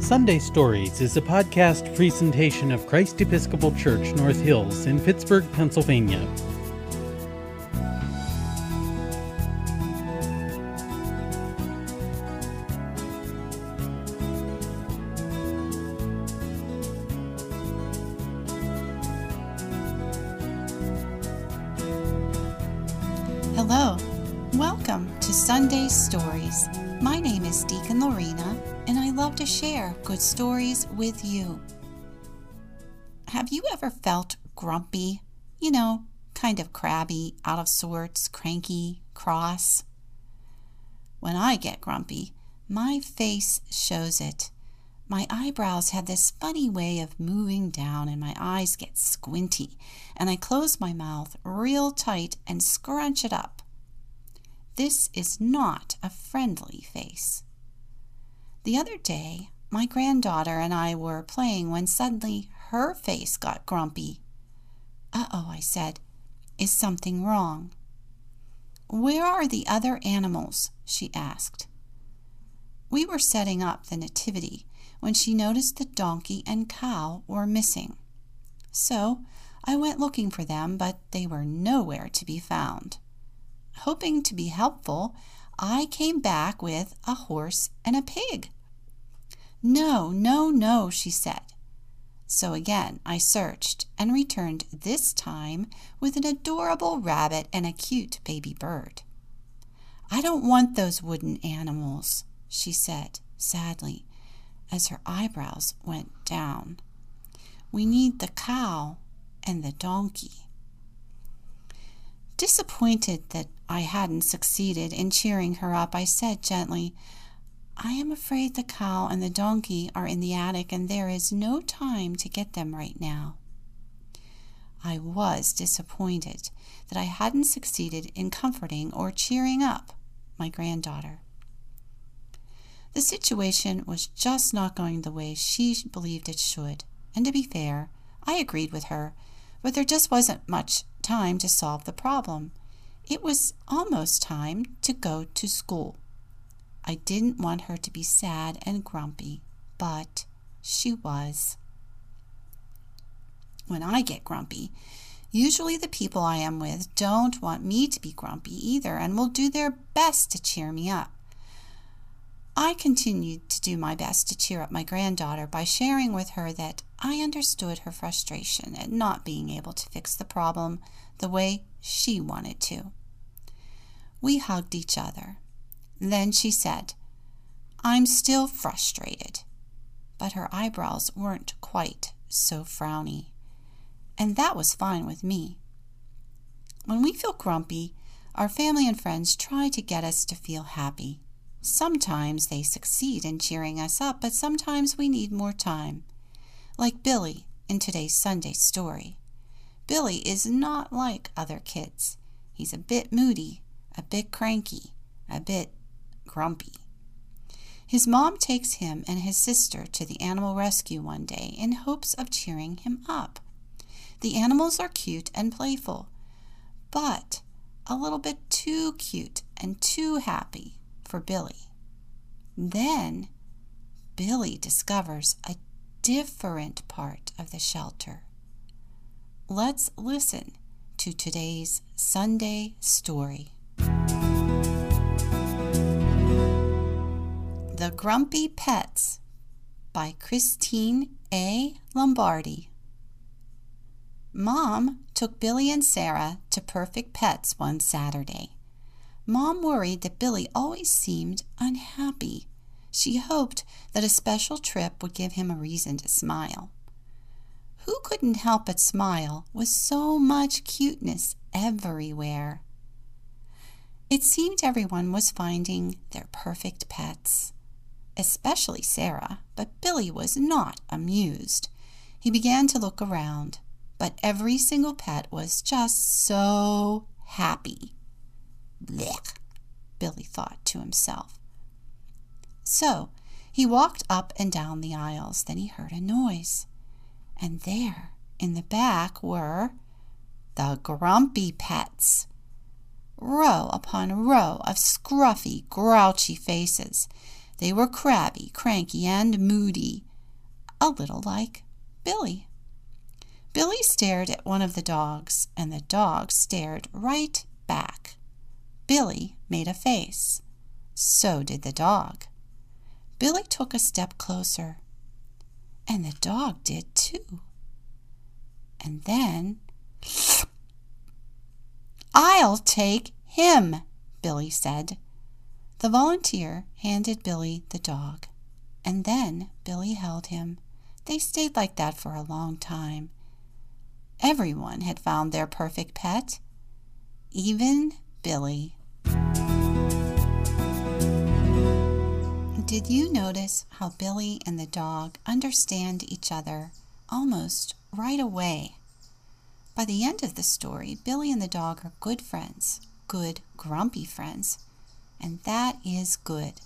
Sunday Stories is a podcast presentation of Christ Episcopal Church North Hills in Pittsburgh, Pennsylvania. Hello, Sunday Stories. My name is Deacon Lorena, and I love to share good stories with you. Have you ever felt grumpy? You know, kind of crabby, out of sorts, cranky, cross? When I get grumpy, my face shows it. My eyebrows have this funny way of moving down, and my eyes get squinty, and I close my mouth real tight and scrunch it up. This is not a friendly face. The other day, my granddaughter and I were playing when suddenly her face got grumpy. Uh oh, I said. Is something wrong? Where are the other animals? she asked. We were setting up the nativity when she noticed the donkey and cow were missing. So I went looking for them, but they were nowhere to be found. Hoping to be helpful, I came back with a horse and a pig. No, no, no, she said. So again I searched and returned this time with an adorable rabbit and a cute baby bird. I don't want those wooden animals, she said sadly as her eyebrows went down. We need the cow and the donkey. Disappointed that I hadn't succeeded in cheering her up, I said gently, I am afraid the cow and the donkey are in the attic and there is no time to get them right now. I was disappointed that I hadn't succeeded in comforting or cheering up my granddaughter. The situation was just not going the way she believed it should, and to be fair, I agreed with her, but there just wasn't much time to solve the problem. It was almost time to go to school. I didn't want her to be sad and grumpy, but she was. When I get grumpy, usually the people I am with don't want me to be grumpy either and will do their best to cheer me up. I continued to do my best to cheer up my granddaughter by sharing with her that I understood her frustration at not being able to fix the problem the way she wanted to. We hugged each other. Then she said, I'm still frustrated. But her eyebrows weren't quite so frowny. And that was fine with me. When we feel grumpy, our family and friends try to get us to feel happy. Sometimes they succeed in cheering us up, but sometimes we need more time. Like Billy in today's Sunday story. Billy is not like other kids. He's a bit moody, a bit cranky, a bit grumpy. His mom takes him and his sister to the animal rescue one day in hopes of cheering him up. The animals are cute and playful, but a little bit too cute and too happy for Billy. Then Billy discovers a different part of the shelter. Let's listen to today's Sunday story. The Grumpy Pets by Kristine A. Lombardy. Mom took Billy and Sarah to Perfect Pets one Saturday. Mom worried that Billy always seemed unhappy. She hoped that a special trip would give him a reason to smile. Who couldn't help but smile with so much cuteness everywhere? It seemed everyone was finding their perfect pets, especially Sarah, but Billy was not amused. He began to look around, but every single pet was just so happy. Blech, Billy thought to himself. So he walked up and down the aisles. Then he heard a noise. And there, in the back, were the grumpy pets. Row upon row of scruffy, grouchy faces. They were crabby, cranky, and moody, a little like Billy. Billy stared at one of the dogs, and the dog stared right back. Billy made a face. So did the dog. Billy took a step closer, and the dog did too. And then, I'll take him, Billy said. The volunteer handed Billy the dog, and then Billy held him. They stayed like that for a long time. Everyone had found their perfect pet, even Billy. Did you notice how Billy and the dog understand each other almost right away? By the end of the story, Billy and the dog are good friends, good, grumpy friends, and that is good.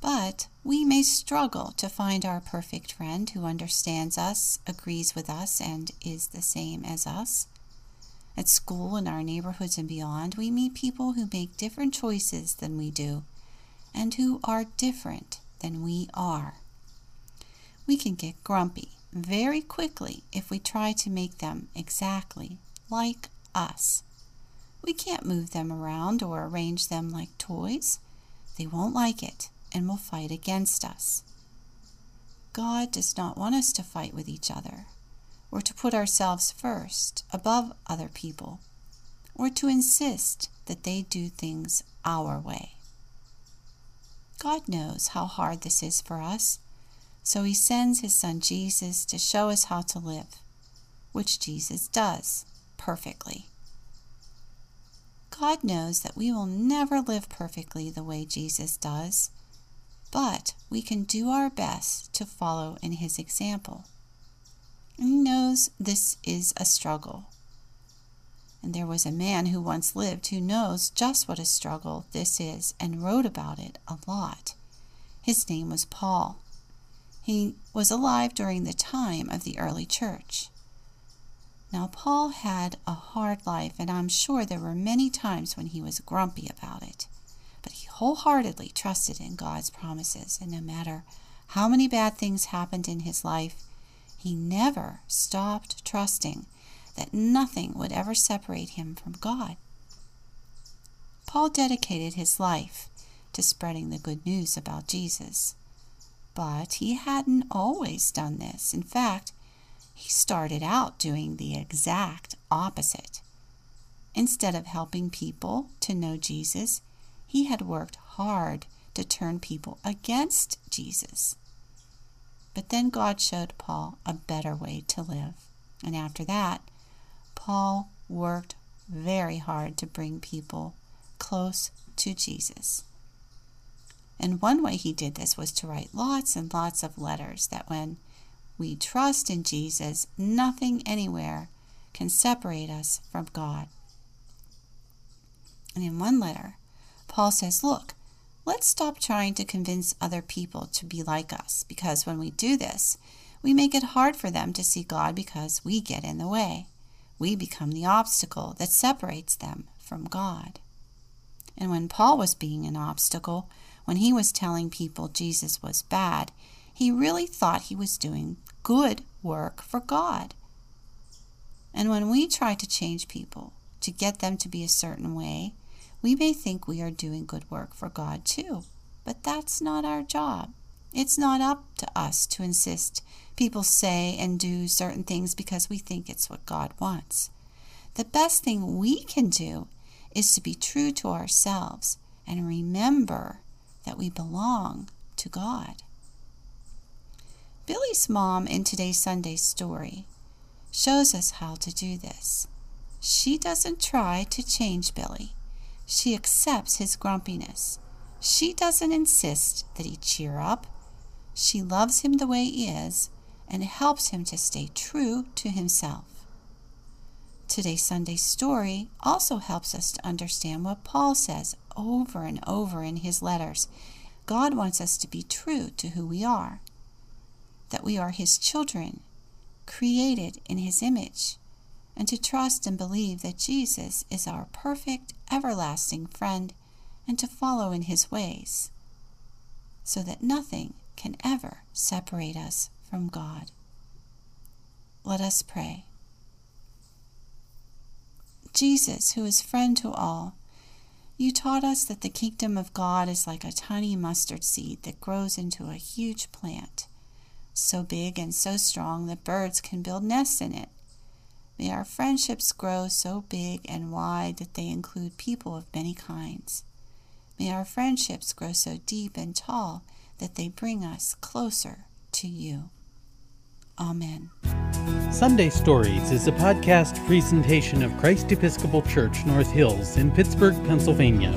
But we may struggle to find our perfect friend who understands us, agrees with us, and is the same as us. At school, in our neighborhoods, and beyond, we meet people who make different choices than we do and who are different than we are. We can get grumpy very quickly if we try to make them exactly like us. We can't move them around or arrange them like toys. They won't like it and will fight against us. God does not want us to fight with each other, or to put ourselves first above other people, or to insist that they do things our way. God knows how hard this is for us, so He sends His Son Jesus to show us how to live, which Jesus does perfectly. God knows that we will never live perfectly the way Jesus does, but we can do our best to follow in His example. He knows this is a struggle. And there was a man who once lived who knows just what a struggle this is and wrote about it a lot. His name was Paul. He was alive during the time of the early church. Now, Paul had a hard life, and I'm sure there were many times when he was grumpy about it. But he wholeheartedly trusted in God's promises, and no matter how many bad things happened in his life, he never stopped trusting that nothing would ever separate him from God. Paul dedicated his life to spreading the good news about Jesus. But he hadn't always done this. In fact, he started out doing the exact opposite. Instead of helping people to know Jesus, he had worked hard to turn people against Jesus. But then God showed Paul a better way to live. And after that, Paul worked very hard to bring people close to Jesus. And one way he did this was to write lots and lots of letters that when we trust in Jesus, nothing anywhere can separate us from God. And in one letter, Paul says, Look, let's stop trying to convince other people to be like us, because when we do this, we make it hard for them to see God because we get in the way we become the obstacle that separates them from God. And when Paul was being an obstacle, when he was telling people Jesus was bad, he really thought he was doing good work for God. And when we try to change people, to get them to be a certain way, we may think we are doing good work for God too. But that's not our job. It's not up to us to insist people say and do certain things because we think it's what God wants. The best thing we can do is to be true to ourselves and remember that we belong to God. Billy's mom in today's Sunday story shows us how to do this. She doesn't try to change Billy. She accepts his grumpiness. She doesn't insist that he cheer up she loves him the way he is and helps him to stay true to himself. Today's Sunday story also helps us to understand what Paul says over and over in his letters. God wants us to be true to who we are, that we are his children, created in his image, and to trust and believe that Jesus is our perfect, everlasting friend, and to follow in his ways. so that nothing can ever separate us from God. Let us pray. Jesus, who is friend to all, you taught us that the kingdom of God is like a tiny mustard seed that grows into a huge plant, so big and so strong that birds can build nests in it. May our friendships grow so big and wide that they include people of many kinds. May our friendships grow so deep and tall that they bring us closer to you. Amen. Sunday Stories is a podcast presentation of Christ Episcopal Church North Hills in Pittsburgh, Pennsylvania.